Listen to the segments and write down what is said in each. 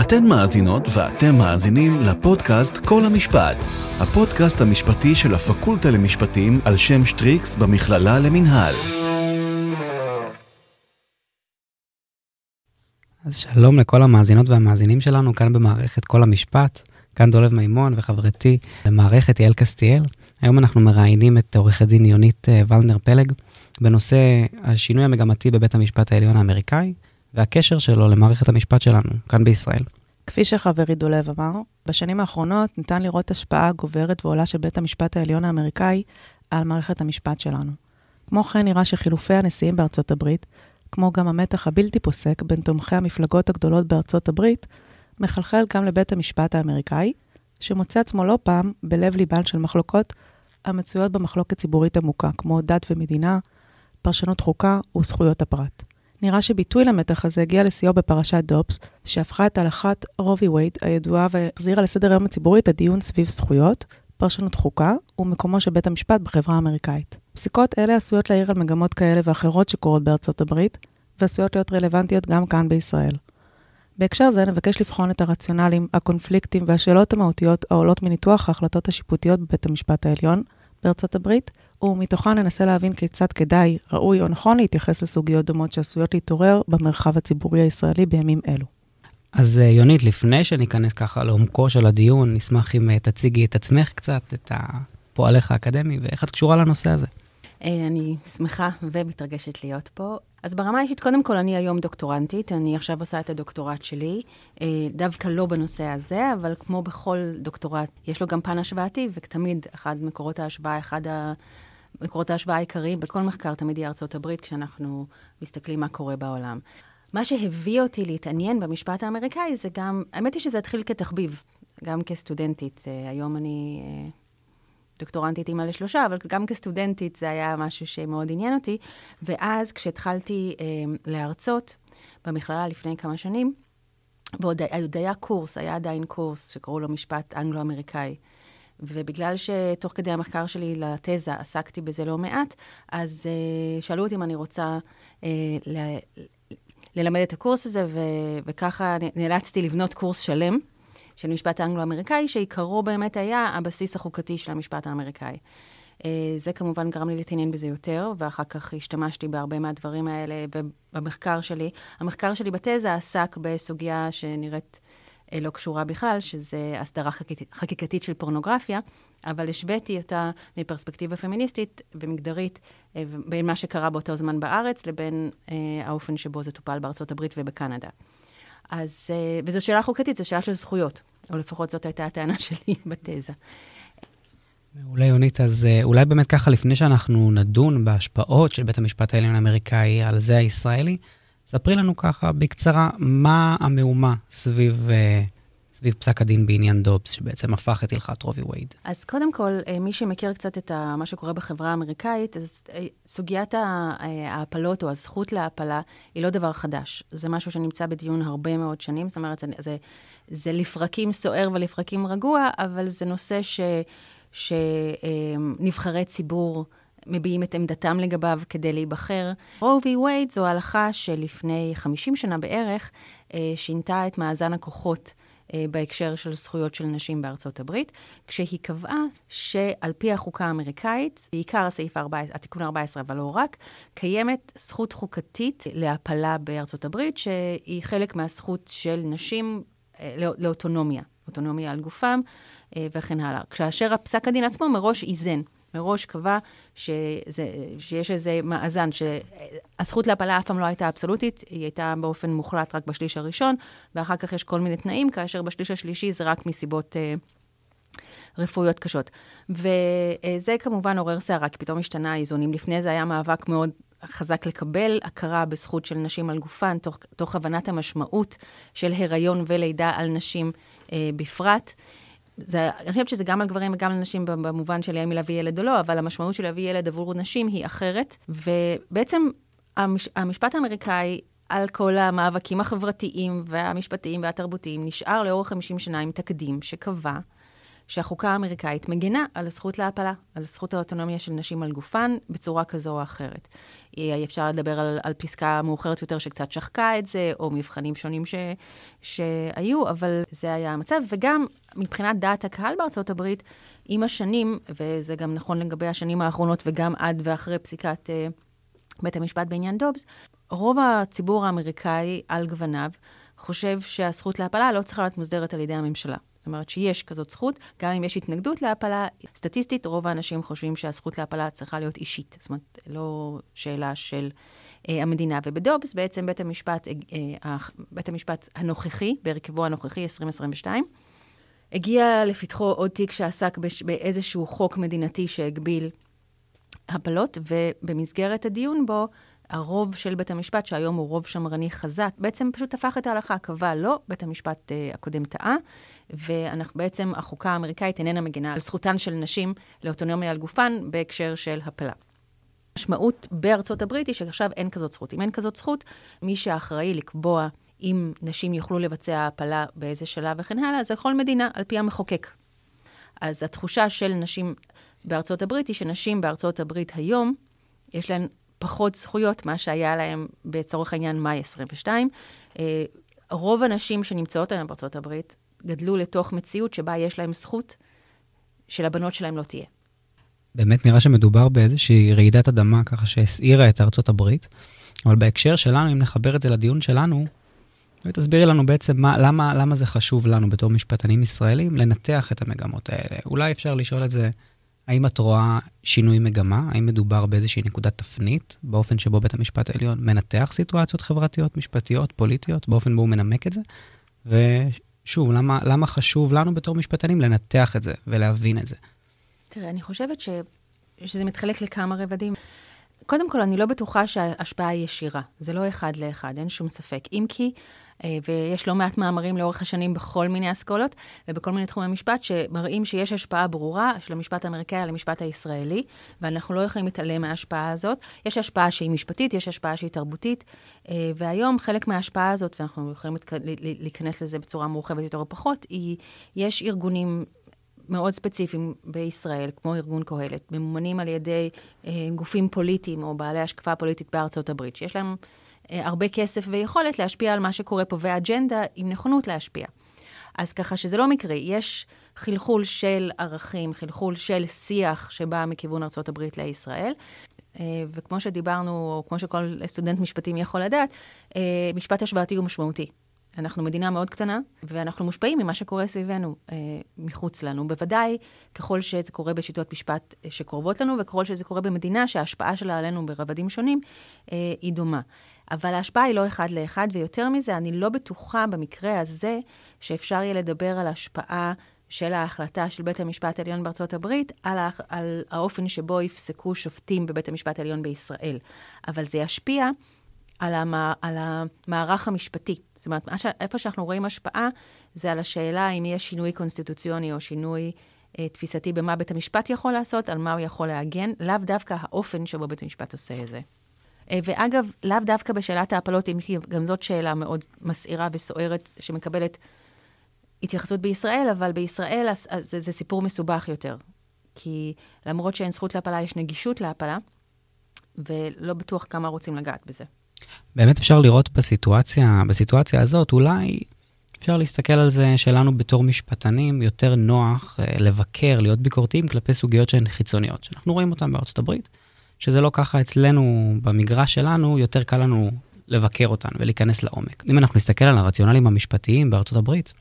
אתן מאזינות ואתם מאזינים לפודקאסט כל המשפט, הפודקאסט המשפטי של הפקולטה למשפטים על שם שטריקס במכללה למינהל. אז שלום לכל המאזינות והמאזינים שלנו כאן במערכת כל המשפט. כאן דולב מימון וחברתי במערכת יעל קסטיאל. היום אנחנו מראיינים את עורכת דין יונית אה, ולנר פלג בנושא השינוי המגמתי בבית המשפט העליון האמריקאי והקשר שלו למערכת המשפט שלנו כאן בישראל. כפי שחברי דולב אמר, בשנים האחרונות ניתן לראות השפעה גוברת ועולה של בית המשפט העליון האמריקאי על מערכת המשפט שלנו. כמו כן נראה שחילופי הנשיאים בארצות הברית, כמו גם המתח הבלתי פוסק בין תומכי המפלגות הגדולות בארצות הברית, מחלחל גם לבית המשפט האמריקאי, שמוצא עצמו לא פעם בלב ליבן של מחלוקות המצויות במחלוקת ציבורית עמוקה, כמו דת ומדינה, פרשנות חוקה וזכויות הפרט. נראה שביטוי למתח הזה הגיע לשיאו בפרשת דופס, שהפכה את הלכת רובי וייד הידועה והחזירה לסדר היום הציבורי את הדיון סביב זכויות, פרשנות חוקה ומקומו של בית המשפט בחברה האמריקאית. פסיקות אלה עשויות להעיר על מגמות כאלה ואחרות שקורות בארצות הברית, ועשויות להיות רלוונטיות גם כאן בישראל. בהקשר זה נבקש לבחון את הרציונלים, הקונפליקטים והשאלות המהותיות העולות מניתוח ההחלטות השיפוטיות בבית המשפט העליון בארצות הברית, ומתוכן ננסה להבין כיצד כדאי, ראוי או נכון להתייחס לסוגיות דומות שעשויות להתעורר במרחב הציבורי הישראלי בימים אלו. אז אה, יונית, לפני שניכנס ככה לעומקו של הדיון, נשמח אם אה, תציגי את עצמך קצת, את פועלך האקדמי, ואיך את קשורה לנושא הזה. אה, אני שמחה ומתרגשת להיות פה. אז ברמה האישית, קודם כל, אני היום דוקטורנטית, אני עכשיו עושה את הדוקטורט שלי, אה, דווקא לא בנושא הזה, אבל כמו בכל דוקטורט, יש לו גם פן השוואתי, ותמיד אחד מקורות ההשוואה, אחד ה... מקורות ההשוואה העיקריים בכל מחקר תמיד יהיה ארצות הברית, כשאנחנו מסתכלים מה קורה בעולם. מה שהביא אותי להתעניין במשפט האמריקאי זה גם, האמת היא שזה התחיל כתחביב, גם כסטודנטית. אה, היום אני דוקטורנטית אימא לשלושה, אבל גם כסטודנטית זה היה משהו שמאוד עניין אותי. ואז כשהתחלתי אה, להרצות במכללה לפני כמה שנים, ועוד היה קורס, היה עדיין קורס שקראו לו משפט אנגלו-אמריקאי. ובגלל שתוך כדי המחקר שלי לתזה עסקתי בזה לא מעט, אז uh, שאלו אותי אם אני רוצה uh, ל- ללמד את הקורס הזה, ו- וככה נאלצתי לבנות קורס שלם של משפט האנגלו-אמריקאי, שעיקרו באמת היה הבסיס החוקתי של המשפט האמריקאי. Uh, זה כמובן גרם לי להתעניין בזה יותר, ואחר כך השתמשתי בהרבה מהדברים האלה במחקר שלי. המחקר שלי בתזה עסק בסוגיה שנראית uh, לא קשורה בכלל, שזה הסדרה חקיק... חקיקתית של פורנוגרפיה, אבל השוויתי אותה מפרספקטיבה פמיניסטית ומגדרית uh, בין מה שקרה באותו זמן בארץ לבין uh, האופן שבו זה טופל בארצות הברית ובקנדה. אז, אה, וזו שאלה חוקתית, זו שאלה של זכויות, או לפחות זאת הייתה הטענה שלי בתזה. מעולה, יונית. אז אה, אולי באמת ככה, לפני שאנחנו נדון בהשפעות של בית המשפט העליון האמריקאי על זה הישראלי, ספרי לנו ככה בקצרה, מה המהומה סביב uh, סביב פסק הדין בעניין דובס, שבעצם הפך את הלכת רובי וייד. אז קודם כל, אה, מי שמכיר קצת את מה שקורה בחברה האמריקאית, אז אה, סוגיית אה, ההפלות או הזכות להפלה היא לא דבר חדש. זה משהו שנמצא בדיון הרבה מאוד שנים, זאת אומרת, זה, זה, זה לפרקים סוער ולפרקים רגוע, אבל זה נושא שנבחרי ציבור... מביעים את עמדתם לגביו כדי להיבחר. רובי וייד זו הלכה שלפני 50 שנה בערך שינתה את מאזן הכוחות בהקשר של זכויות של נשים בארצות הברית, כשהיא קבעה שעל פי החוקה האמריקאית, בעיקר הסעיף 14, התיקון 14, אבל לא רק, קיימת זכות חוקתית להפלה בארצות הברית, שהיא חלק מהזכות של נשים אה, לא, לאוטונומיה, אוטונומיה על גופם אה, וכן הלאה. כאשר הפסק הדין עצמו מראש איזן. מראש קבע שזה, שיש איזה מאזן, שהזכות להפלה אף פעם לא הייתה אבסולוטית, היא הייתה באופן מוחלט רק בשליש הראשון, ואחר כך יש כל מיני תנאים, כאשר בשליש השלישי זה רק מסיבות אה, רפואיות קשות. וזה כמובן עורר סערה, כי פתאום השתנה האיזונים. לפני זה היה מאבק מאוד חזק לקבל הכרה בזכות של נשים על גופן, תוך, תוך הבנת המשמעות של הריון ולידה על נשים אה, בפרט. זה, אני חושבת שזה גם על גברים וגם על נשים במובן של האם להביא ילד או לא, אבל המשמעות של להביא ילד עבור נשים היא אחרת. ובעצם המש, המשפט האמריקאי על כל המאבקים החברתיים והמשפטיים והתרבותיים נשאר לאורך 50 שנה עם תקדים שקבע שהחוקה האמריקאית מגינה על הזכות להפלה, על זכות האוטונומיה של נשים על גופן בצורה כזו או אחרת. אפשר לדבר על, על פסקה מאוחרת יותר שקצת שחקה את זה, או מבחנים שונים ש, שהיו, אבל זה היה המצב. וגם מבחינת דעת הקהל בארצות הברית, עם השנים, וזה גם נכון לגבי השנים האחרונות וגם עד ואחרי פסיקת uh, בית המשפט בעניין דובס, רוב הציבור האמריקאי על גווניו חושב שהזכות להפלה לא צריכה להיות מוסדרת על ידי הממשלה. זאת אומרת שיש כזאת זכות, גם אם יש התנגדות להפלה, סטטיסטית רוב האנשים חושבים שהזכות להפלה צריכה להיות אישית. זאת אומרת, לא שאלה של אה, המדינה. ובדובס בעצם בית המשפט, אה, בית המשפט הנוכחי, בהרכבו הנוכחי, 2022, הגיע לפתחו עוד תיק שעסק בש, באיזשהו חוק מדינתי שהגביל הפלות, ובמסגרת הדיון בו, הרוב של בית המשפט, שהיום הוא רוב שמרני חזק, בעצם פשוט הפך את ההלכה, קבע לא, בית המשפט uh, הקודם טעה, ואנחנו בעצם, החוקה האמריקאית איננה מגינה על זכותן של נשים לאוטונומיה על גופן בהקשר של הפלה. המשמעות בארצות הברית היא שעכשיו אין כזאת זכות. אם אין כזאת זכות, מי שאחראי לקבוע אם נשים יוכלו לבצע הפלה באיזה שלב וכן הלאה, זה כל מדינה, על פי המחוקק. אז התחושה של נשים בארצות הברית היא שנשים בארצות הברית היום, יש להן פחות זכויות מה שהיה להן בצורך העניין מאי 22. אה, רוב הנשים שנמצאות היום בארצות הברית גדלו לתוך מציאות שבה יש להן זכות שלבנות שלהן לא תהיה. באמת נראה שמדובר באיזושהי רעידת אדמה ככה שהסעירה את ארצות הברית, אבל בהקשר שלנו, אם נחבר את זה לדיון שלנו, ותסבירי לנו בעצם מה, למה, למה זה חשוב לנו בתור משפטנים ישראלים לנתח את המגמות האלה. אולי אפשר לשאול את זה, האם את רואה שינוי מגמה? האם מדובר באיזושהי נקודת תפנית באופן שבו בית המשפט העליון מנתח סיטואציות חברתיות, משפטיות, פוליטיות, באופן בו הוא מנמק את זה? ושוב, למה, למה חשוב לנו בתור משפטנים לנתח את זה ולהבין את זה? תראה, אני חושבת ש... שזה מתחלק לכמה רבדים. קודם כל, אני לא בטוחה שההשפעה היא ישירה. זה לא אחד לאחד, אין שום ספק. אם כי ויש לא מעט מאמרים לאורך השנים בכל מיני אסכולות ובכל מיני תחומי משפט שמראים שיש השפעה ברורה של המשפט האמריקאי על המשפט הישראלי, ואנחנו לא יכולים להתעלם מההשפעה הזאת. יש השפעה שהיא משפטית, יש השפעה שהיא תרבותית, אה, והיום חלק מההשפעה הזאת, ואנחנו יכולים להיכנס לזה בצורה מורחבת יותר או פחות, היא, יש ארגונים מאוד ספציפיים בישראל, כמו ארגון קהלת, ממומנים על ידי אה, גופים פוליטיים או בעלי השקפה פוליטית בארצות הברית, שיש להם אה, הרבה כסף ויכולת להשפיע על מה שקורה פה, ואג'נדה עם נכונות להשפיע. אז ככה שזה לא מקרי, יש חלחול של ערכים, חלחול של שיח שבא מכיוון ארה"ב לישראל. אה, וכמו שדיברנו, או כמו שכל סטודנט משפטים יכול לדעת, אה, משפט השוואתי הוא משמעותי. אנחנו מדינה מאוד קטנה, ואנחנו מושפעים ממה שקורה סביבנו, אה, מחוץ לנו. בוודאי, ככל שזה קורה בשיטות משפט שקרובות לנו, וככל שזה קורה במדינה שההשפעה שלה עלינו ברבדים שונים, אה, היא דומה. אבל ההשפעה היא לא אחד לאחד, ויותר מזה, אני לא בטוחה במקרה הזה שאפשר יהיה לדבר על השפעה של ההחלטה של בית המשפט העליון בארצות הברית על, הא, על האופן שבו יפסקו שופטים בבית המשפט העליון בישראל. אבל זה ישפיע על, המע, על המערך המשפטי. זאת אומרת, ש, איפה שאנחנו רואים השפעה, זה על השאלה אם יש שינוי קונסטיטוציוני או שינוי אה, תפיסתי במה בית המשפט יכול לעשות, על מה הוא יכול להגן, לאו דווקא האופן שבו בית המשפט עושה את זה. אה, ואגב, לאו דווקא בשאלת ההפלות, אם כי גם זאת שאלה מאוד מסעירה וסוערת, שמקבלת התייחסות בישראל, אבל בישראל זה, זה סיפור מסובך יותר. כי למרות שאין זכות להפלה, יש נגישות להפלה, ולא בטוח כמה רוצים לגעת בזה. באמת אפשר לראות בסיטואציה, בסיטואציה הזאת, אולי אפשר להסתכל על זה שלנו בתור משפטנים יותר נוח אה, לבקר, להיות ביקורתיים כלפי סוגיות שהן חיצוניות, שאנחנו רואים אותן בארצות הברית, שזה לא ככה אצלנו, במגרש שלנו, יותר קל לנו לבקר אותן ולהיכנס לעומק. אם אנחנו נסתכל על הרציונלים המשפטיים בארצות הברית,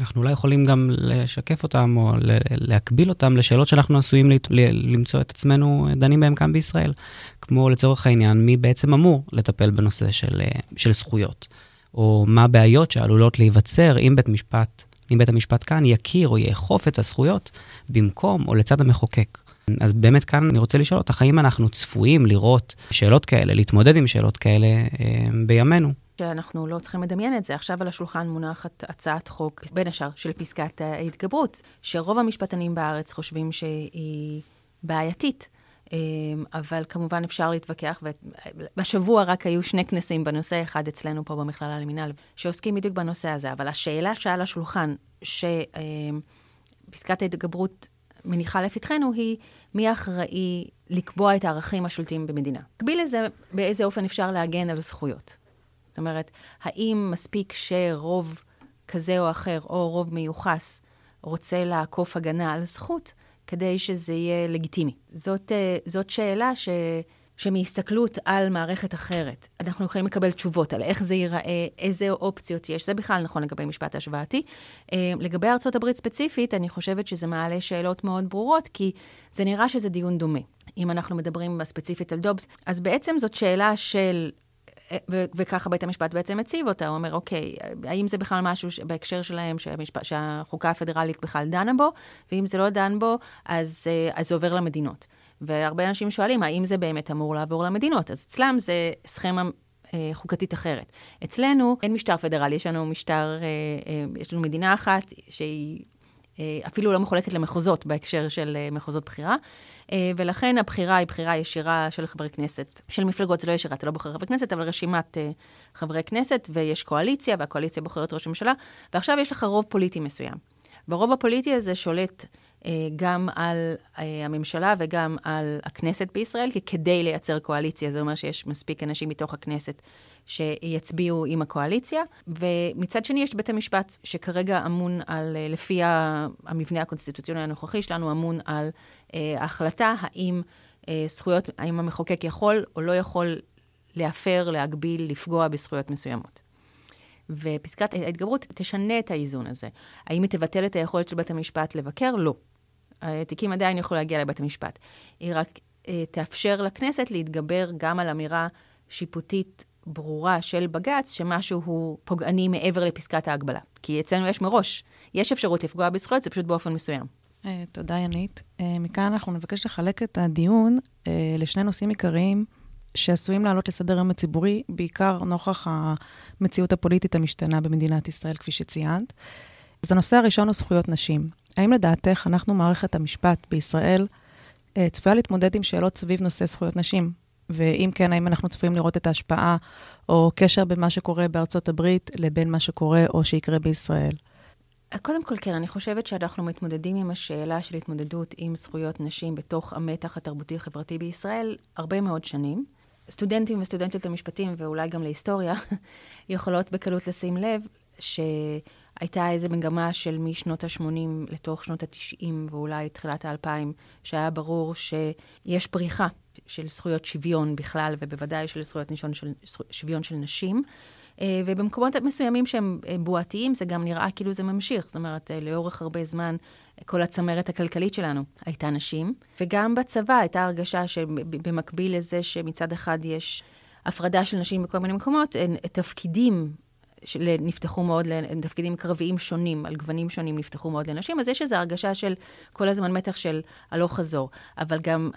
אנחנו אולי יכולים גם לשקף אותם או להקביל אותם לשאלות שאנחנו עשויים למצוא את עצמנו דנים בהם כאן בישראל. כמו לצורך העניין, מי בעצם אמור לטפל בנושא של, של זכויות, או מה הבעיות שעלולות להיווצר אם בית משפט, אם בית המשפט כאן יכיר או יאכוף את הזכויות במקום או לצד המחוקק. אז באמת כאן אני רוצה לשאול אותך, האם אנחנו צפויים לראות שאלות כאלה, להתמודד עם שאלות כאלה אה, בימינו? שאנחנו לא צריכים לדמיין את זה. עכשיו על השולחן מונחת הצעת חוק, בין השאר, של פסקת ההתגברות, שרוב המשפטנים בארץ חושבים שהיא בעייתית. אמ, אבל כמובן אפשר להתווכח, ובשבוע רק היו שני כנסים בנושא, אחד אצלנו פה במכללה למינהל, שעוסקים בדיוק בנושא הזה. אבל השאלה שעל השולחן, ש... אמ, שפסקת ההתגברות מניחה לפתחנו היא מי אחראי לקבוע את הערכים השולטים במדינה. מקביל לזה, באיזה אופן אפשר להגן על זכויות. זאת אומרת, האם מספיק שרוב כזה או אחר, או רוב מיוחס, רוצה לעקוף הגנה על זכות, כדי שזה יהיה לגיטימי? זאת, אה, זאת שאלה ש... שמהסתכלות על מערכת אחרת, אנחנו יכולים לקבל תשובות על איך זה ייראה, איזה אופציות יש. זה בכלל נכון לגבי משפט השוואתי. אה, לגבי הברית ספציפית, אני חושבת שזה מעלה שאלות מאוד ברורות, כי זה נראה שזה דיון דומה. אם אנחנו מדברים ספציפית על דובס, אז בעצם זאת שאלה של ו- וככה בית המשפט בעצם מציב אותה, הוא אומר, אוקיי, האם זה בכלל משהו בהקשר שלהם שהמשפ... שהחוקה הפדרלית בכלל דנה בו, ואם זה לא דן בו, אז, אה, אז זה עובר למדינות. והרבה אנשים שואלים, האם זה באמת אמור לעבור למדינות? אז אצלם זה סכמה אה, חוקתית אחרת. אצלנו אין משטר פדרלי, יש לנו משטר, אה, אה, יש לנו מדינה אחת שהיא אפילו לא מחולקת למחוזות בהקשר של מחוזות בחירה, ולכן הבחירה היא בחירה ישירה של חברי כנסת. של מפלגות זה לא ישירה, אתה לא בוחר חברי כנסת, אבל רשימת חברי כנסת, ויש קואליציה, והקואליציה בוחרת ראש ממשלה, ועכשיו יש לך רוב פוליטי מסוים. והרוב הפוליטי הזה שולט גם על הממשלה וגם על הכנסת בישראל, כי כדי לייצר קואליציה, זה אומר שיש מספיק אנשים מתוך הכנסת שיצביעו עם הקואליציה, ומצד שני יש בית המשפט, שכרגע אמון על, אה, לפי המבנה הקונסטיטוציוני הנוכחי שלנו, אמון על אה, ההחלטה האם אה, זכויות, האם המחוקק יכול או לא יכול להפר, להגביל, לפגוע בזכויות מסוימות. ופסקת ההתגברות תשנה את האיזון הזה. האם היא תבטל את היכולת של בית המשפט לבקר? לא. התיקים עדיין יוכלו להגיע לבית המשפט. היא רק תאפשר לכנסת להתגבר גם על אמירה שיפוטית ברורה של בג"ץ שמשהו הוא פוגעני מעבר לפסקת ההגבלה. כי אצלנו יש מראש, יש אפשרות לפגוע בזכויות, זה פשוט באופן מסוים. Uh, תודה, ינית. Uh, מכאן אנחנו נבקש לחלק את הדיון uh, לשני נושאים עיקריים שעשויים לעלות לסדר היום הציבורי, בעיקר נוכח המציאות הפוליטית המשתנה במדינת ישראל, כפי שציינת. אז הנושא הראשון הוא זכויות נשים. האם לדעתך אנחנו, מערכת המשפט בישראל, uh, צפויה להתמודד עם שאלות סביב נושא זכויות נשים? ואם כן, האם אנחנו צפויים לראות את ההשפעה או קשר בין מה שקורה בארצות הברית לבין מה שקורה או שיקרה בישראל? קודם כל, כן, אני חושבת שאנחנו מתמודדים עם השאלה של התמודדות עם זכויות נשים בתוך המתח התרבותי-חברתי בישראל הרבה מאוד שנים. סטודנטים וסטודנטיות למשפטים, ואולי גם להיסטוריה, יכולות בקלות לשים לב שהייתה איזו מגמה של משנות ה-80 לתוך שנות ה-90 ואולי תחילת ה-2000, שהיה ברור שיש פריחה של זכויות שוויון בכלל, ובוודאי של זכויות נשון של, שוויון של נשים. אה, ובמקומות מסוימים שהם אה, בועתיים, זה גם נראה כאילו זה ממשיך. זאת אומרת, אה, לאורך הרבה זמן, כל הצמרת הכלכלית שלנו הייתה נשים. וגם בצבא הייתה הרגשה שבמקביל לזה שמצד אחד יש הפרדה של נשים בכל מיני מקומות, תפקידים נפתחו מאוד, תפקידים קרביים שונים, על גוונים שונים נפתחו מאוד לנשים, אז יש איזו הרגשה של כל הזמן מתח של הלוך חזור. אבל גם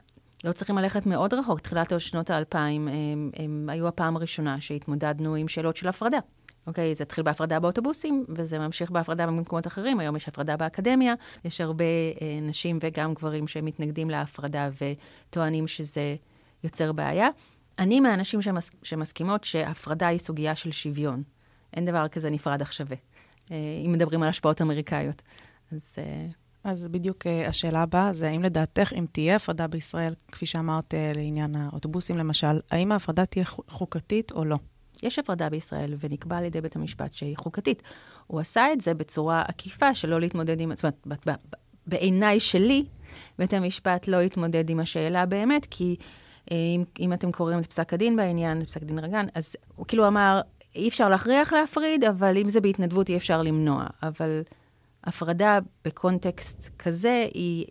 לא צריכים ללכת מאוד רחוק. תחילת שנות האלפיים הם, הם היו הפעם הראשונה שהתמודדנו עם שאלות של הפרדה. אוקיי, זה התחיל בהפרדה באוטובוסים, וזה ממשיך בהפרדה במקומות אחרים. היום יש הפרדה באקדמיה, יש הרבה אה, נשים וגם גברים שמתנגדים להפרדה וטוענים שזה יוצר בעיה. אני מהאנשים שמס, שמסכימות שהפרדה היא סוגיה של שוויון. אין דבר כזה נפרד אך שווה, אה, אם מדברים על השפעות אמריקאיות. אז... אה, אז בדיוק uh, השאלה הבאה זה האם לדעתך, אם תהיה הפרדה בישראל, כפי שאמרת לעניין האוטובוסים למשל, האם ההפרדה תהיה חוקתית או לא? יש הפרדה בישראל, ונקבע על ידי בית המשפט שהיא חוקתית. הוא עשה את זה בצורה עקיפה, שלא להתמודד עם... זאת אומרת, בעיניי שלי, בית המשפט לא התמודד עם השאלה באמת, כי אה, אם, אם אתם קוראים את פסק הדין בעניין, פסק דין רגן, אז הוא כאילו אמר, אי אפשר להכריח להפריד, אבל אם זה בהתנדבות אי אפשר למנוע. אבל הפרדה בקונטקסט כזה היא,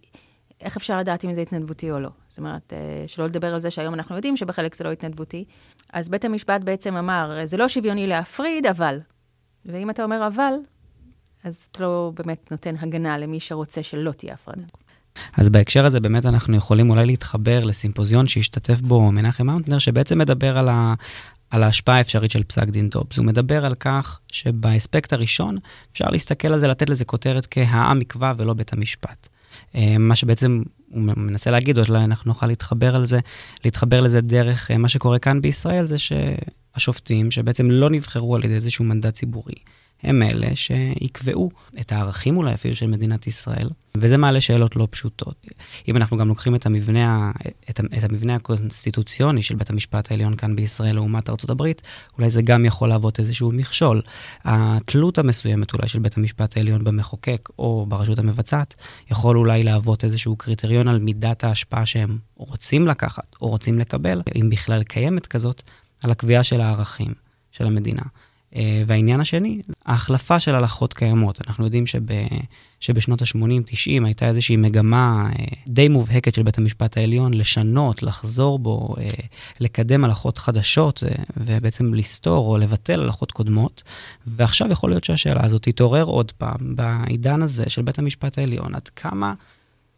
איך אפשר לדעת אם זה התנדבותי או לא? זאת אומרת, אה, שלא לדבר על זה שהיום אנחנו יודעים שבחלק זה לא התנדבותי. אז בית המשפט בעצם אמר, זה לא שוויוני להפריד, אבל. ואם אתה אומר אבל, אז אתה לא באמת נותן הגנה למי שרוצה שלא תהיה הפרדה. אז בהקשר הזה באמת אנחנו יכולים אולי להתחבר לסימפוזיון שהשתתף בו מנחם מאונטנר, שבעצם מדבר על, ה, על ההשפעה האפשרית של פסק דין דובס. הוא מדבר על כך שבאספקט הראשון אפשר להסתכל על זה, לתת לזה כותרת כהעם יקבע ולא בית המשפט. אה, מה שבעצם הוא מנסה להגיד, או שאולי אנחנו נוכל להתחבר על זה, להתחבר לזה דרך אה, מה שקורה כאן בישראל, זה שהשופטים, שבעצם לא נבחרו על ידי איזשהו מנדט ציבורי, הם אלה שיקבעו את הערכים אולי אפילו של מדינת ישראל, וזה מעלה שאלות לא פשוטות. אם אנחנו גם לוקחים את המבנה, את, את המבנה הקונסטיטוציוני של בית המשפט העליון כאן בישראל לעומת ארצות הברית, אולי זה גם יכול להוות איזשהו מכשול. התלות המסוימת אולי של בית המשפט העליון במחוקק או ברשות המבצעת, יכול אולי להוות איזשהו קריטריון על מידת ההשפעה שהם רוצים לקחת או רוצים לקבל, אם בכלל קיימת כזאת, על הקביעה של הערכים של המדינה. אה, והעניין השני, ההחלפה של הלכות קיימות. אנחנו יודעים שב, שבשנות ה-80-90 הייתה איזושהי מגמה אה, די מובהקת של בית המשפט העליון לשנות, לחזור בו, אה, לקדם הלכות חדשות ובעצם לסתור או לבטל הלכות קודמות. ועכשיו יכול להיות שהשאלה הזאת תתעורר עוד פעם בעידן הזה של בית המשפט העליון, עד כמה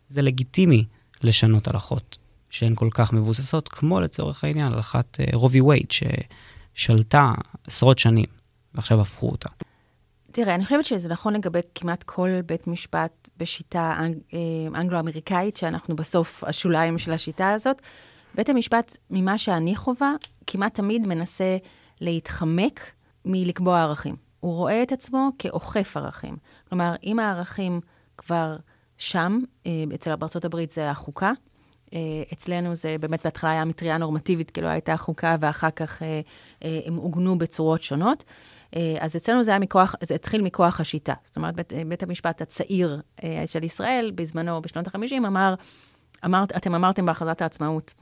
זה לגיטימי לשנות הלכות שהן כל כך מבוססות, כמו לצורך העניין הלכת רובי וייד, ששלטה עשרות שנים. ועכשיו הפכו אותה. תראה, אני חושבת שזה נכון לגבי כמעט כל בית משפט בשיטה אה, אנגלו-אמריקאית, שאנחנו בסוף השוליים של השיטה הזאת. בית המשפט, ממה שאני חווה, כמעט תמיד מנסה להתחמק מלקבוע ערכים. הוא רואה את עצמו כאוכף ערכים. כלומר, אם הערכים כבר שם, אה, אצל ארצות הברית זה החוקה, אה, אצלנו זה באמת בהתחלה היה מטריה נורמטיבית, כאילו הייתה חוקה, ואחר כך הם עוגנו בצורות שונות. אה, אז אצלנו זה היה מכוח, זה התחיל מכוח השיטה. זאת אומרת, בית, בית המשפט הצעיר אה, של ישראל, בזמנו, בשנות ה-50, אמר, אמר, אתם אמרתם בהכרזת העצמאות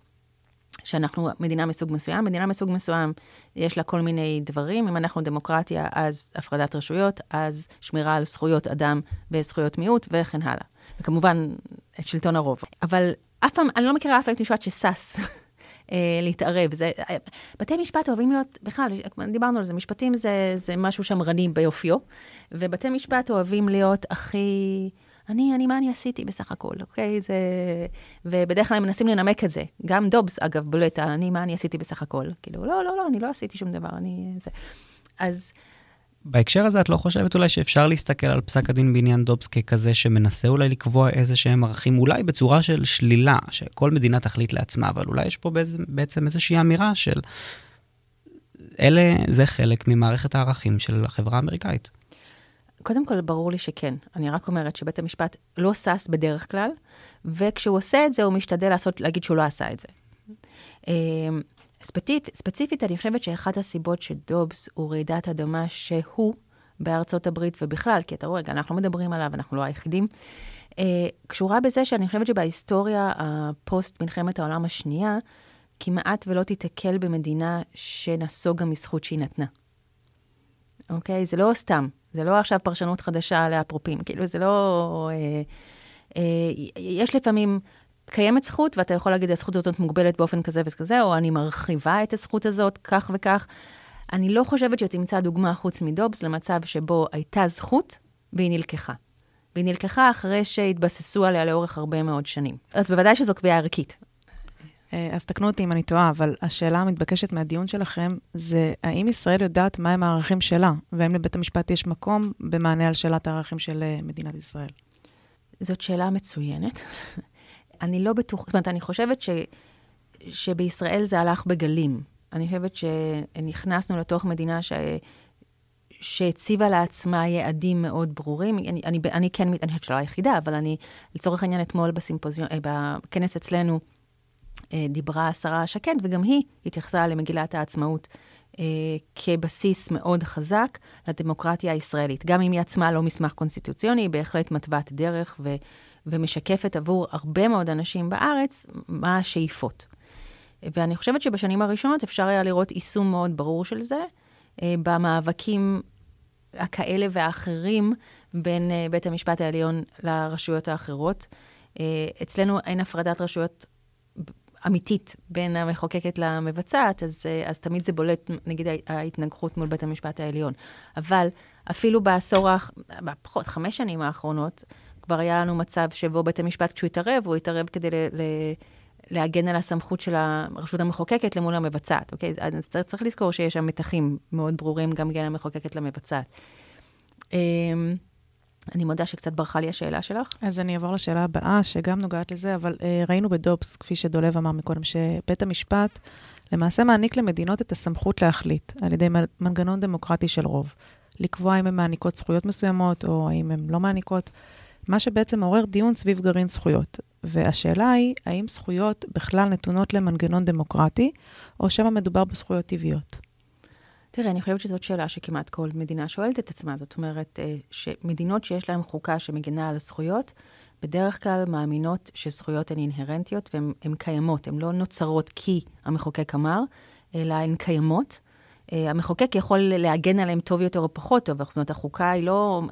שאנחנו מדינה מסוג מסוים. מדינה מסוג מסוים, יש לה כל מיני דברים. אם אנחנו דמוקרטיה, אז הפרדת רשויות, אז שמירה על זכויות אדם וזכויות מיעוט, וכן הלאה. וכמובן, את שלטון הרוב. אבל אף פעם, אני לא מכירה אף בית משפט אה, להתערב. זה, אה, בתי משפט אוהבים להיות, בכלל, דיברנו על זה, משפטים זה, זה משהו שמרני ביופיו, ובתי משפט אוהבים להיות הכי... אני, אני, מה אני עשיתי בסך הכל, אוקיי? זה... ובדרך כלל הם מנסים לנמק את זה. גם דובס, אגב, בולט, אני, מה אני עשיתי בסך הכל. כאילו, לא, לא, לא, אני לא עשיתי שום דבר, אני... זה... אז... בהקשר הזה, את לא חושבת אולי שאפשר להסתכל על פסק הדין בעניין דובס ככזה שמנסה אולי לקבוע איזה שהם ערכים, אולי בצורה של שלילה, שכל מדינה תחליט לעצמה, אבל אולי יש פה בעצם איזושהי אמירה של אלה, זה חלק ממערכת הערכים של החברה האמריקאית. קודם כל, ברור לי שכן. אני רק אומרת שבית המשפט לא שש בדרך כלל, וכשהוא עושה את זה, הוא משתדל לעשות, להגיד שהוא לא עשה את זה. ספציפ, ספציפית, אני חושבת שאחת הסיבות שדובס הוא רעידת אדמה שהוא בארצות הברית ובכלל, כי אתה רואה, אנחנו מדברים עליו, אנחנו לא היחידים, אה, קשורה בזה שאני חושבת שבהיסטוריה הפוסט מלחמת העולם השנייה, כמעט ולא תיתקל במדינה שנסוגה מזכות שהיא נתנה. אוקיי? זה לא סתם, זה לא עכשיו פרשנות חדשה לאפרופים, כאילו זה לא... אה, אה, יש לפעמים קיימת זכות, ואתה יכול להגיד, הזכות הזאת מוגבלת באופן כזה וכזה, או אני מרחיבה את הזכות הזאת כך וכך. אני לא חושבת שתמצא דוגמה חוץ מדובס למצב שבו הייתה זכות והיא נלקחה. והיא נלקחה אחרי שהתבססו עליה לאורך הרבה מאוד שנים. אז בוודאי שזו קביעה ערכית. אה, אז תקנו אותי אם אני טועה, אבל השאלה המתבקשת מהדיון שלכם זה האם ישראל יודעת מהם הערכים שלה, והאם לבית המשפט יש מקום במענה על שאלת הערכים של אה, מדינת ישראל? זאת שאלה מצוינת. אני לא בטוחה, זאת אומרת, אני חושבת ש, שבישראל זה הלך בגלים. אני חושבת שנכנסנו לתוך מדינה ש... שהציבה לעצמה יעדים מאוד ברורים. אני, אני, אני כן, אני חושבת שלא היחידה, אבל אני, לצורך העניין, אתמול בסימפוזיון, אה, בכנס אצלנו, אה, דיברה השרה שקד, וגם היא התייחסה למגילת העצמאות אה, כבסיס מאוד חזק לדמוקרטיה הישראלית. גם אם היא עצמה לא מסמך קונסטיטוציוני, היא בהחלט מתוות דרך ו, ומשקפת עבור הרבה מאוד אנשים בארץ מה השאיפות. ואני חושבת שבשנים הראשונות אפשר היה לראות יישום מאוד ברור של זה, אה, במאבקים הכאלה והאחרים בין אה, בית המשפט העליון לרשויות האחרות. אה, אצלנו אין הפרדת רשויות אמיתית בין המחוקקת למבצעת, אז, אז תמיד זה בולט, נגיד, ההתנגחות מול בית המשפט העליון. אבל אפילו בעשור, פחות, חמש שנים האחרונות, כבר היה לנו מצב שבו בית המשפט, כשהוא התערב, הוא התערב כדי ל... ל להגן על הסמכות של הרשות המחוקקת למול המבצעת, אוקיי? אז צריך לזכור שיש שם מתחים מאוד ברורים גם בין המחוקקת למבצעת. אמ, אני מודה שקצת ברחה לי השאלה שלך. אז אני אעבור לשאלה הבאה, שגם נוגעת לזה, אבל אה, ראינו בדובס, כפי שדולב אמר מקודם, שבית המשפט למעשה מעניק למדינות את הסמכות להחליט על ידי מנגנון דמוקרטי של רוב. לקבוע אם הן מעניקות זכויות מסוימות או האם הן לא מעניקות, מה שבעצם מעורר דיון סביב גרעין זכויות. והשאלה היא, האם זכויות בכלל נתונות למנגנון דמוקרטי, או שמא מדובר בזכויות טבעיות? תראה, אני חושבת שזאת שאלה שכמעט כל מדינה שואלת את עצמה. זאת אומרת, אה, שמדינות שיש להן חוקה שמגינה על הזכויות, בדרך כלל מאמינות שזכויות הן אינהרנטיות והן קיימות, הן לא נוצרות כי המחוקק אמר, אלא הן קיימות. אה, המחוקק יכול להגן עליהן טוב יותר או פחות טוב, זאת אומרת, החוקה היא לא...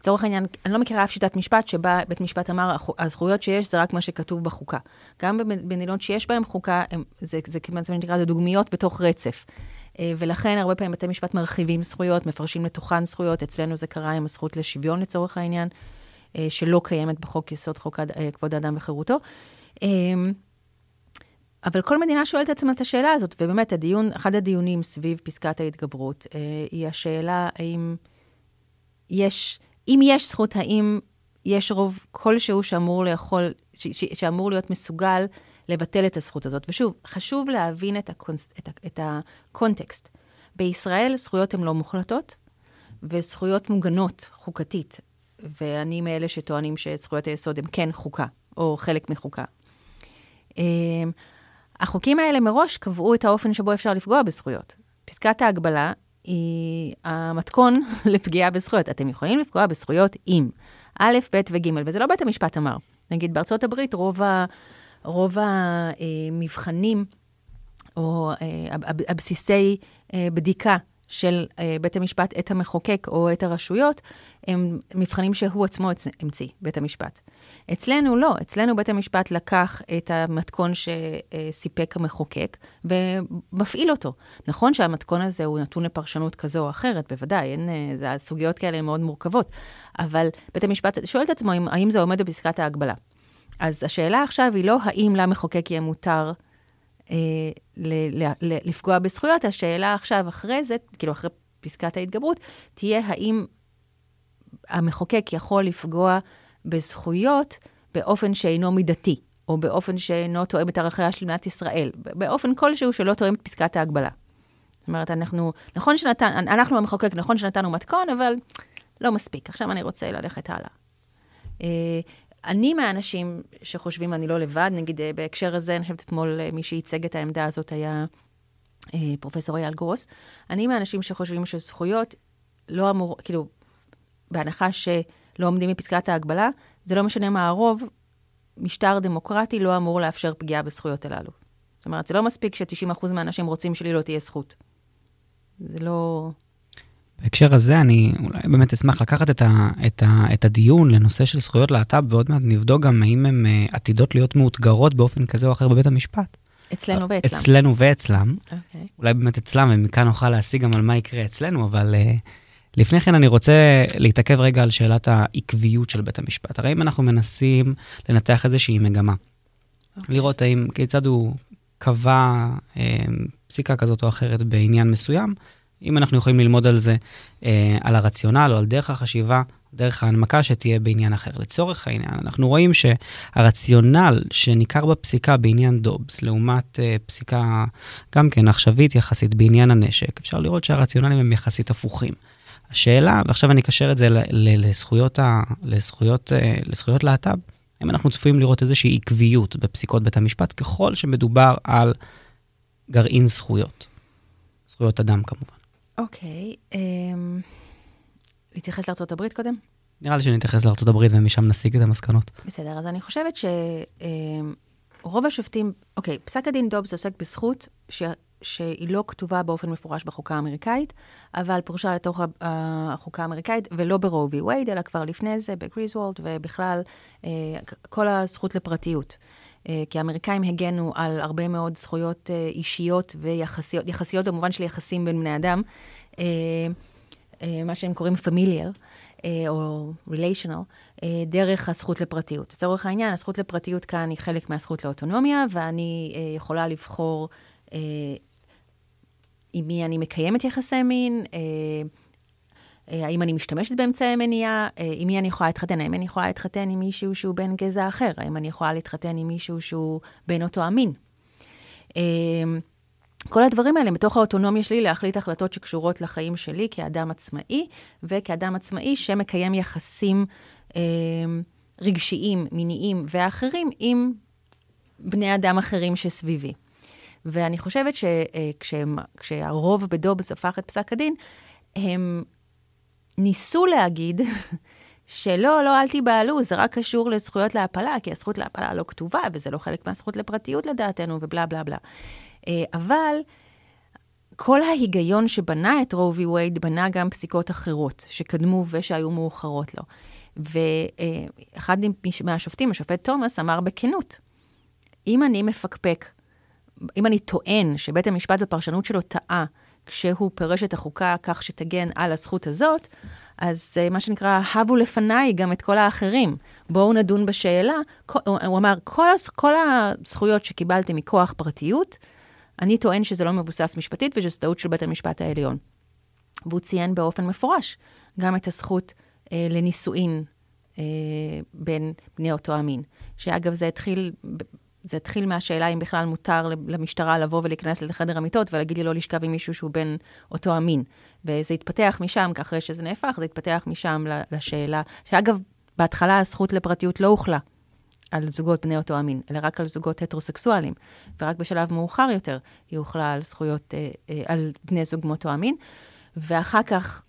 לצורך העניין, אני לא מכירה אף שיטת משפט שבה בית משפט אמר, הזכויות שיש זה רק מה שכתוב בחוקה. גם במדינות שיש בהן חוקה, הם, זה, זה כמעט, זה נקרא, זה דוגמיות בתוך רצף. אה, ולכן הרבה פעמים בתי משפט מרחיבים זכויות, מפרשים לתוכן זכויות. אצלנו זה קרה עם הזכות לשוויון לצורך העניין, אה, שלא קיימת בחוק יסוד חוק אה, כבוד האדם וחירותו. אבל כל מדינה שואלת עצמה את השאלה הזאת, ובאמת, הדיון, אחד הדיונים סביב פסקת ההתגברות, היא השאלה האם יש, אם יש זכות, האם יש רוב כלשהו שאמור לאכול, ש, ש, שאמור להיות מסוגל לבטל את הזכות הזאת. ושוב, חשוב להבין את, הקונס, את, את הקונטקסט. בישראל זכויות הן לא מוחלטות, וזכויות מוגנות חוקתית. ואני מאלה שטוענים שזכויות היסוד הן כן חוקה, או חלק מחוקה. אמ, החוקים האלה מראש קבעו את האופן שבו אפשר לפגוע בזכויות. פסקת ההגבלה היא המתכון לפגיעה בזכויות. אתם יכולים לפגוע בזכויות עם א', ב' וג', וזה לא בית המשפט אמר. נגיד בארצות הברית רוב רוב המבחנים או אה, הבסיסי אה, בדיקה של אה, בית המשפט את המחוקק או את הרשויות, הם מבחנים שהוא עצמו המציא, בית המשפט. אצלנו לא, אצלנו בית המשפט לקח את המתכון שסיפק המחוקק ומפעיל אותו. נכון שהמתכון הזה הוא נתון לפרשנות כזו או אחרת, בוודאי, אין, הסוגיות כאלה הן מאוד מורכבות, אבל בית המשפט שואל את עצמו האם זה עומד בפסקת ההגבלה. אז השאלה עכשיו היא לא האם למחוקק יהיה מותר אה, ל- ל- לפגוע בזכויות, השאלה עכשיו אחרי זה, כאילו אחרי פסקת ההתגברות, תהיה האם המחוקק יכול לפגוע בזכויות באופן שאינו מידתי, או באופן שאינו תואם את ערכיה של מדינת ישראל, באופן כלשהו שלא תואם את פסקת ההגבלה. זאת אומרת, אנחנו, נכון שנתן, אנחנו המחוקק, נכון שנתנו מתכון, אבל לא מספיק. עכשיו אני רוצה ללכת הלאה. אני מהאנשים שחושבים, אני לא לבד, נגיד אה, בהקשר הזה, אני חושבת אתמול אה, מי שייצג את העמדה הזאת היה אה, פרופסור אייל גרוס. אני מהאנשים שחושבים שזכויות לא אמור, כאילו, בהנחה שלא עומדים בפסקת ההגבלה, זה לא משנה מה הרוב, משטר דמוקרטי לא אמור לאפשר פגיעה בזכויות הללו. זאת אומרת, זה לא מספיק ש-90% מהאנשים רוצים שלי לא תהיה זכות. זה לא... בהקשר הזה, אני אולי באמת אשמח לקחת את, ה, את, ה, את הדיון לנושא של זכויות להט"ב, ועוד מעט נבדוק גם האם הן uh, עתידות להיות מאותגרות באופן כזה או אחר בבית המשפט. אצלנו ואצלם. אצלנו ואצלם. Okay. אוקיי. אולי באמת אצלם, ומכאן נוכל להשיג גם על מה יקרה אצלנו, אבל uh, לפני כן אני רוצה להתעכב רגע על שאלת העקביות של בית המשפט. הרי אם אנחנו מנסים לנתח איזושהי מגמה, okay. אוקיי. לראות האם, כיצד הוא קבע uh, פסיקה כזאת או אחרת בעניין מסוים, אם אנחנו יכולים ללמוד על זה, אה, על הרציונל או על דרך החשיבה, דרך ההנמקה שתהיה בעניין אחר. לצורך העניין, אנחנו רואים שהרציונל שניכר בפסיקה בעניין דובס, לעומת אה, פסיקה גם כן עכשווית יחסית בעניין הנשק, אפשר לראות שהרציונלים הם יחסית הפוכים. השאלה, ועכשיו אני אקשר את זה לזכויות, ה, לזכויות, אה, לזכויות להט"ב, האם אנחנו צפויים לראות איזושהי עקביות בפסיקות בית המשפט, ככל שמדובר על גרעין זכויות. זכויות אדם כמובן. אוקיי, אמ, להתייחס לארה"ב קודם? נראה לי שנתייחס לארה"ב ומשם נסיק את המסקנות. בסדר, אז אני חושבת שרוב השופטים, אוקיי, פסק הדין דובס עוסק בזכות ש... שהיא לא כתובה באופן מפורש בחוקה האמריקאית, אבל פורשה לתוך החוקה האמריקאית, ולא ברו וי וייד, אלא כבר לפני זה, בגריזוולד, ובכלל, אה, כל הזכות לפרטיות. אה, כי האמריקאים הגנו על הרבה מאוד זכויות אה, אישיות ויחסיות, יחסיות במובן של יחסים בין בני אדם, אה, מה שהם קוראים פמיליאר. או ריליישנל, דרך הזכות לפרטיות. לצורך העניין, הזכות לפרטיות כאן היא חלק מהזכות לאוטונומיה, ואני יכולה לבחור עם מי אני מקיימת יחסי מין, האם אני משתמשת באמצעי מניעה, אה, עם מי אני יכולה להתחתן, האם אני יכולה להתחתן עם מישהו שהוא בן גזע אחר, האם אני יכולה להתחתן עם מישהו שהוא בן אותו המין. אה, כל הדברים האלה מתוך האוטונומיה שלי להחליט החלטות שקשורות לחיים שלי כאדם עצמאי, וכאדם עצמאי שמקיים יחסים אה, רגשיים, מיניים ואחרים עם בני אדם אחרים שסביבי. ואני חושבת שכשהרוב אה, בדובס הפך את פסק הדין, הם ניסו להגיד שלא, לא, אל תיבהלו, זה רק קשור לזכויות להפלה, כי הזכות להפלה לא כתובה, וזה לא חלק מהזכות לפרטיות לדעתנו, ובלה בלה בלה. אה, אבל כל ההיגיון שבנה את רו וי וייד בנה גם פסיקות אחרות, שקדמו ושהיו מאוחרות לו. ואחד מהשופטים, השופט תומאס, אמר בכנות, אם אני מפקפק, אם אני טוען שבית המשפט בפרשנות שלו טעה כשהוא פירש את החוקה כך שתגן על הזכות הזאת, אז uh, מה שנקרא, הבו לפניי גם את כל האחרים. בואו נדון בשאלה. הוא אמר, כל, כל הזכויות שקיבלתם מכוח פרטיות, אני טוען שזה לא מבוסס משפטית ושזו טעות של בית המשפט העליון. והוא ציין באופן מפורש גם את הזכות אה, לנישואין אה, בין בני אותו המין. שאגב, זה התחיל, זה התחיל מהשאלה אם בכלל מותר למשטרה לבוא ולהיכנס לחדר המיטות ולהגיד לי לא לשכב עם מישהו שהוא בין אותו המין. וזה התפתח משם, אחרי שזה נהפך, זה התפתח משם לשאלה, שאגב, בהתחלה הזכות לפרטיות לא הוחלה. על זוגות בני אותו המין, אלא רק על זוגות הטרוסקסואלים. ורק בשלב מאוחר יותר היא הוחלה על זכויות, אה, אה, על בני זוג מאותו המין. ואחר כך,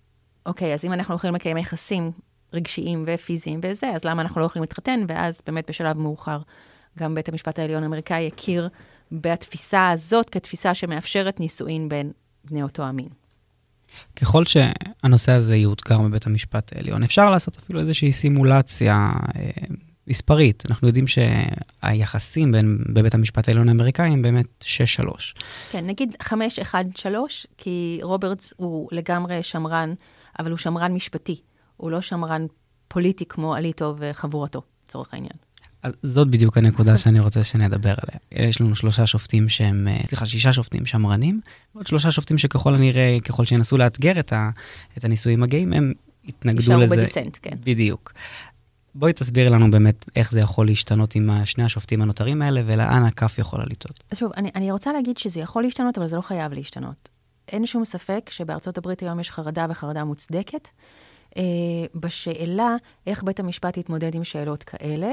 אוקיי, אז אם אנחנו יכולים לקיים יחסים רגשיים ופיזיים וזה, אז למה אנחנו לא יכולים להתחתן? ואז באמת בשלב מאוחר, גם בית המשפט העליון האמריקאי הכיר בתפיסה הזאת כתפיסה שמאפשרת נישואין בין בני אותו המין. ככל שהנושא הזה יאותגר בבית המשפט העליון, אפשר לעשות אפילו איזושהי סימולציה אה, מספרית, אנחנו יודעים שהיחסים בין, בבית המשפט העליון האמריקאי הם באמת 6-3. כן, נגיד 5-1-3, כי רוברטס הוא לגמרי שמרן, אבל הוא שמרן משפטי, הוא לא שמרן פוליטי כמו אליטו וחבורתו, לצורך העניין. זאת בדיוק הנקודה שאני רוצה שנדבר עליה. יש לנו שלושה שופטים שהם, אה, סליחה, שישה שופטים שמרנים, ועוד שלושה שופטים שככל הנראה, ככל שינסו לאתגר את, ה, את הנישואים הגאים, הם יתנגדו לזה. בדיסנט, כן. בדיוק. בואי תסבירי לנו באמת איך זה יכול להשתנות עם שני השופטים הנותרים האלה, ולאן הכף יכולה לטעות. שוב, אני, אני רוצה להגיד שזה יכול להשתנות, אבל זה לא חייב להשתנות. אין שום ספק שבארצות הברית היום יש חרדה וחרדה מוצדקת, אה, בשאלה איך בית המשפט יתמודד עם שאלות כאלה.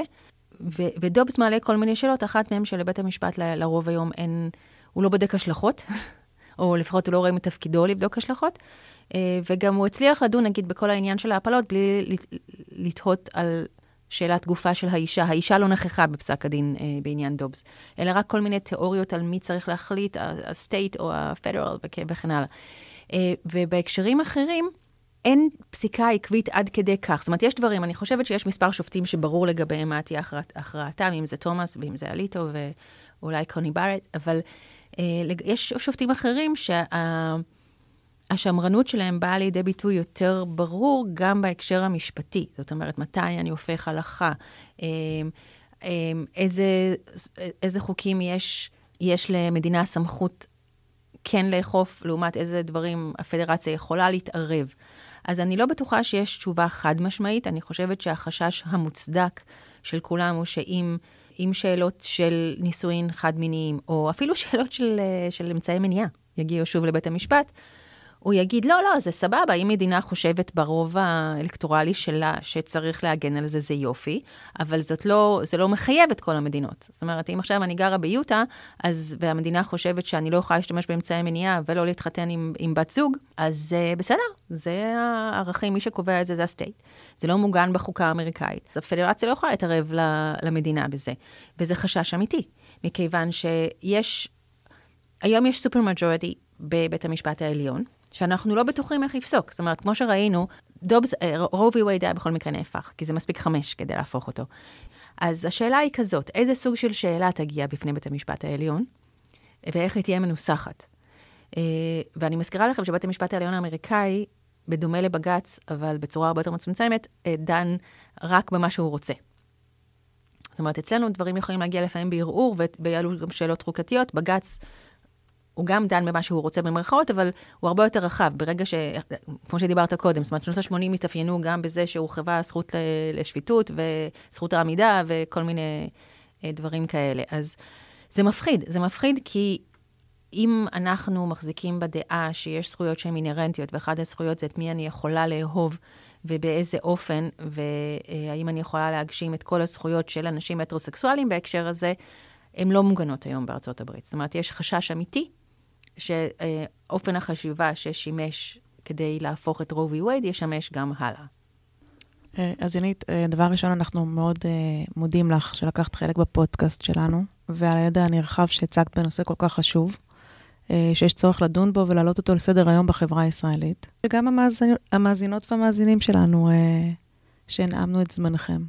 ודובס מעלה כל מיני שאלות, אחת מהן שלבית המשפט ל- לרוב היום אין, הוא לא בודק השלכות, או לפחות הוא לא רואה מתפקידו לבדוק השלכות. אה, וגם הוא הצליח לדון, נגיד, בכל העניין של ההפלות, בלי לתהות על שאלת גופה של האישה. האישה לא נכחה בפסק הדין אה, בעניין דובס, אלא רק כל מיני תיאוריות על מי צריך להחליט, ה-state או ה-federal וכן הלאה. אה, ובהקשרים אחרים, אין פסיקה עקבית עד כדי כך. זאת אומרת, יש דברים, אני חושבת שיש מספר שופטים שברור לגביהם מה תהיה הכרעתם, אם זה תומאס ואם זה אליטו ואולי קוני בארט, אבל אה, יש שופטים אחרים שה... השמרנות שלהם באה לידי ביטוי יותר ברור גם בהקשר המשפטי. זאת אומרת, מתי אני הופך הלכה, אמ, אמ, איזה, איזה חוקים יש, יש למדינה סמכות כן לאכוף, לעומת איזה דברים הפדרציה יכולה להתערב. אז אני לא בטוחה שיש תשובה חד משמעית, אני חושבת שהחשש המוצדק של כולם הוא שאם... עם שאלות של נישואין חד-מיניים, או אפילו שאלות של, של אמצעי מניעה, יגיעו שוב לבית המשפט, הוא יגיד, לא, לא, זה סבבה, אם מדינה חושבת ברוב האלקטורלי שלה שצריך להגן על זה, זה יופי, אבל זאת לא, זה לא מחייב את כל המדינות. זאת אומרת, אם עכשיו אני גרה ביוטה, אז, והמדינה חושבת שאני לא יכולה להשתמש באמצעי מניעה ולא להתחתן עם, עם בת זוג, אז uh, בסדר, זה הערכים, מי שקובע את זה זה הסטייט. זה לא מוגן בחוקה האמריקאית. הפדרציה לא יכולה להתערב למדינה בזה, וזה חשש אמיתי, מכיוון שיש, היום יש סופר מג'וריטי בבית המשפט העליון, שאנחנו לא בטוחים איך יפסוק. זאת אומרת, כמו שראינו, דובס, רובי וייד היה בכל מקרה נהפך, כי זה מספיק חמש כדי להפוך אותו. אז השאלה היא כזאת, איזה סוג של שאלה תגיע בפני בית המשפט העליון, ואיך היא תהיה מנוסחת. אה, ואני מזכירה לכם שבית המשפט העליון האמריקאי, בדומה לבג"ץ, אבל בצורה הרבה יותר מצומצמת, אה, דן רק במה שהוא רוצה. זאת אומרת, אצלנו דברים יכולים להגיע לפעמים בערעור, ויעלו גם שאלות חוקתיות. בג"ץ הוא גם דן במה שהוא רוצה במרכאות, אבל הוא הרבה יותר רחב. ברגע ש... כמו שדיברת קודם, זאת אומרת, שנות ה-80 התאפיינו גם בזה שהורחבה הזכות לשפיטות וזכות העמידה וכל מיני אה, דברים כאלה. אז זה מפחיד. זה מפחיד כי אם אנחנו מחזיקים בדעה שיש זכויות שהן אינהרנטיות, ואחת הזכויות זה את מי אני יכולה לאהוב ובאיזה אופן, והאם אני יכולה להגשים את כל הזכויות של אנשים הטרוסקסואלים בהקשר הזה, הן לא מוגנות היום בארצות הברית. זאת אומרת, יש חשש אמיתי שאופן החשיבה ששימש כדי להפוך את רו וי וייד ישמש גם הלאה. אה, אז ינית, אה, דבר ראשון, אנחנו מאוד אה, מודים לך שלקחת חלק בפודקאסט שלנו, ועל הידע הנרחב שהצגת בנושא כל כך חשוב, שיש צורך לדון בו ולהעלות אותו לסדר היום בחברה הישראלית. וגם המאזינות והמאזינים שלנו, שהנעמנו את זמנכם.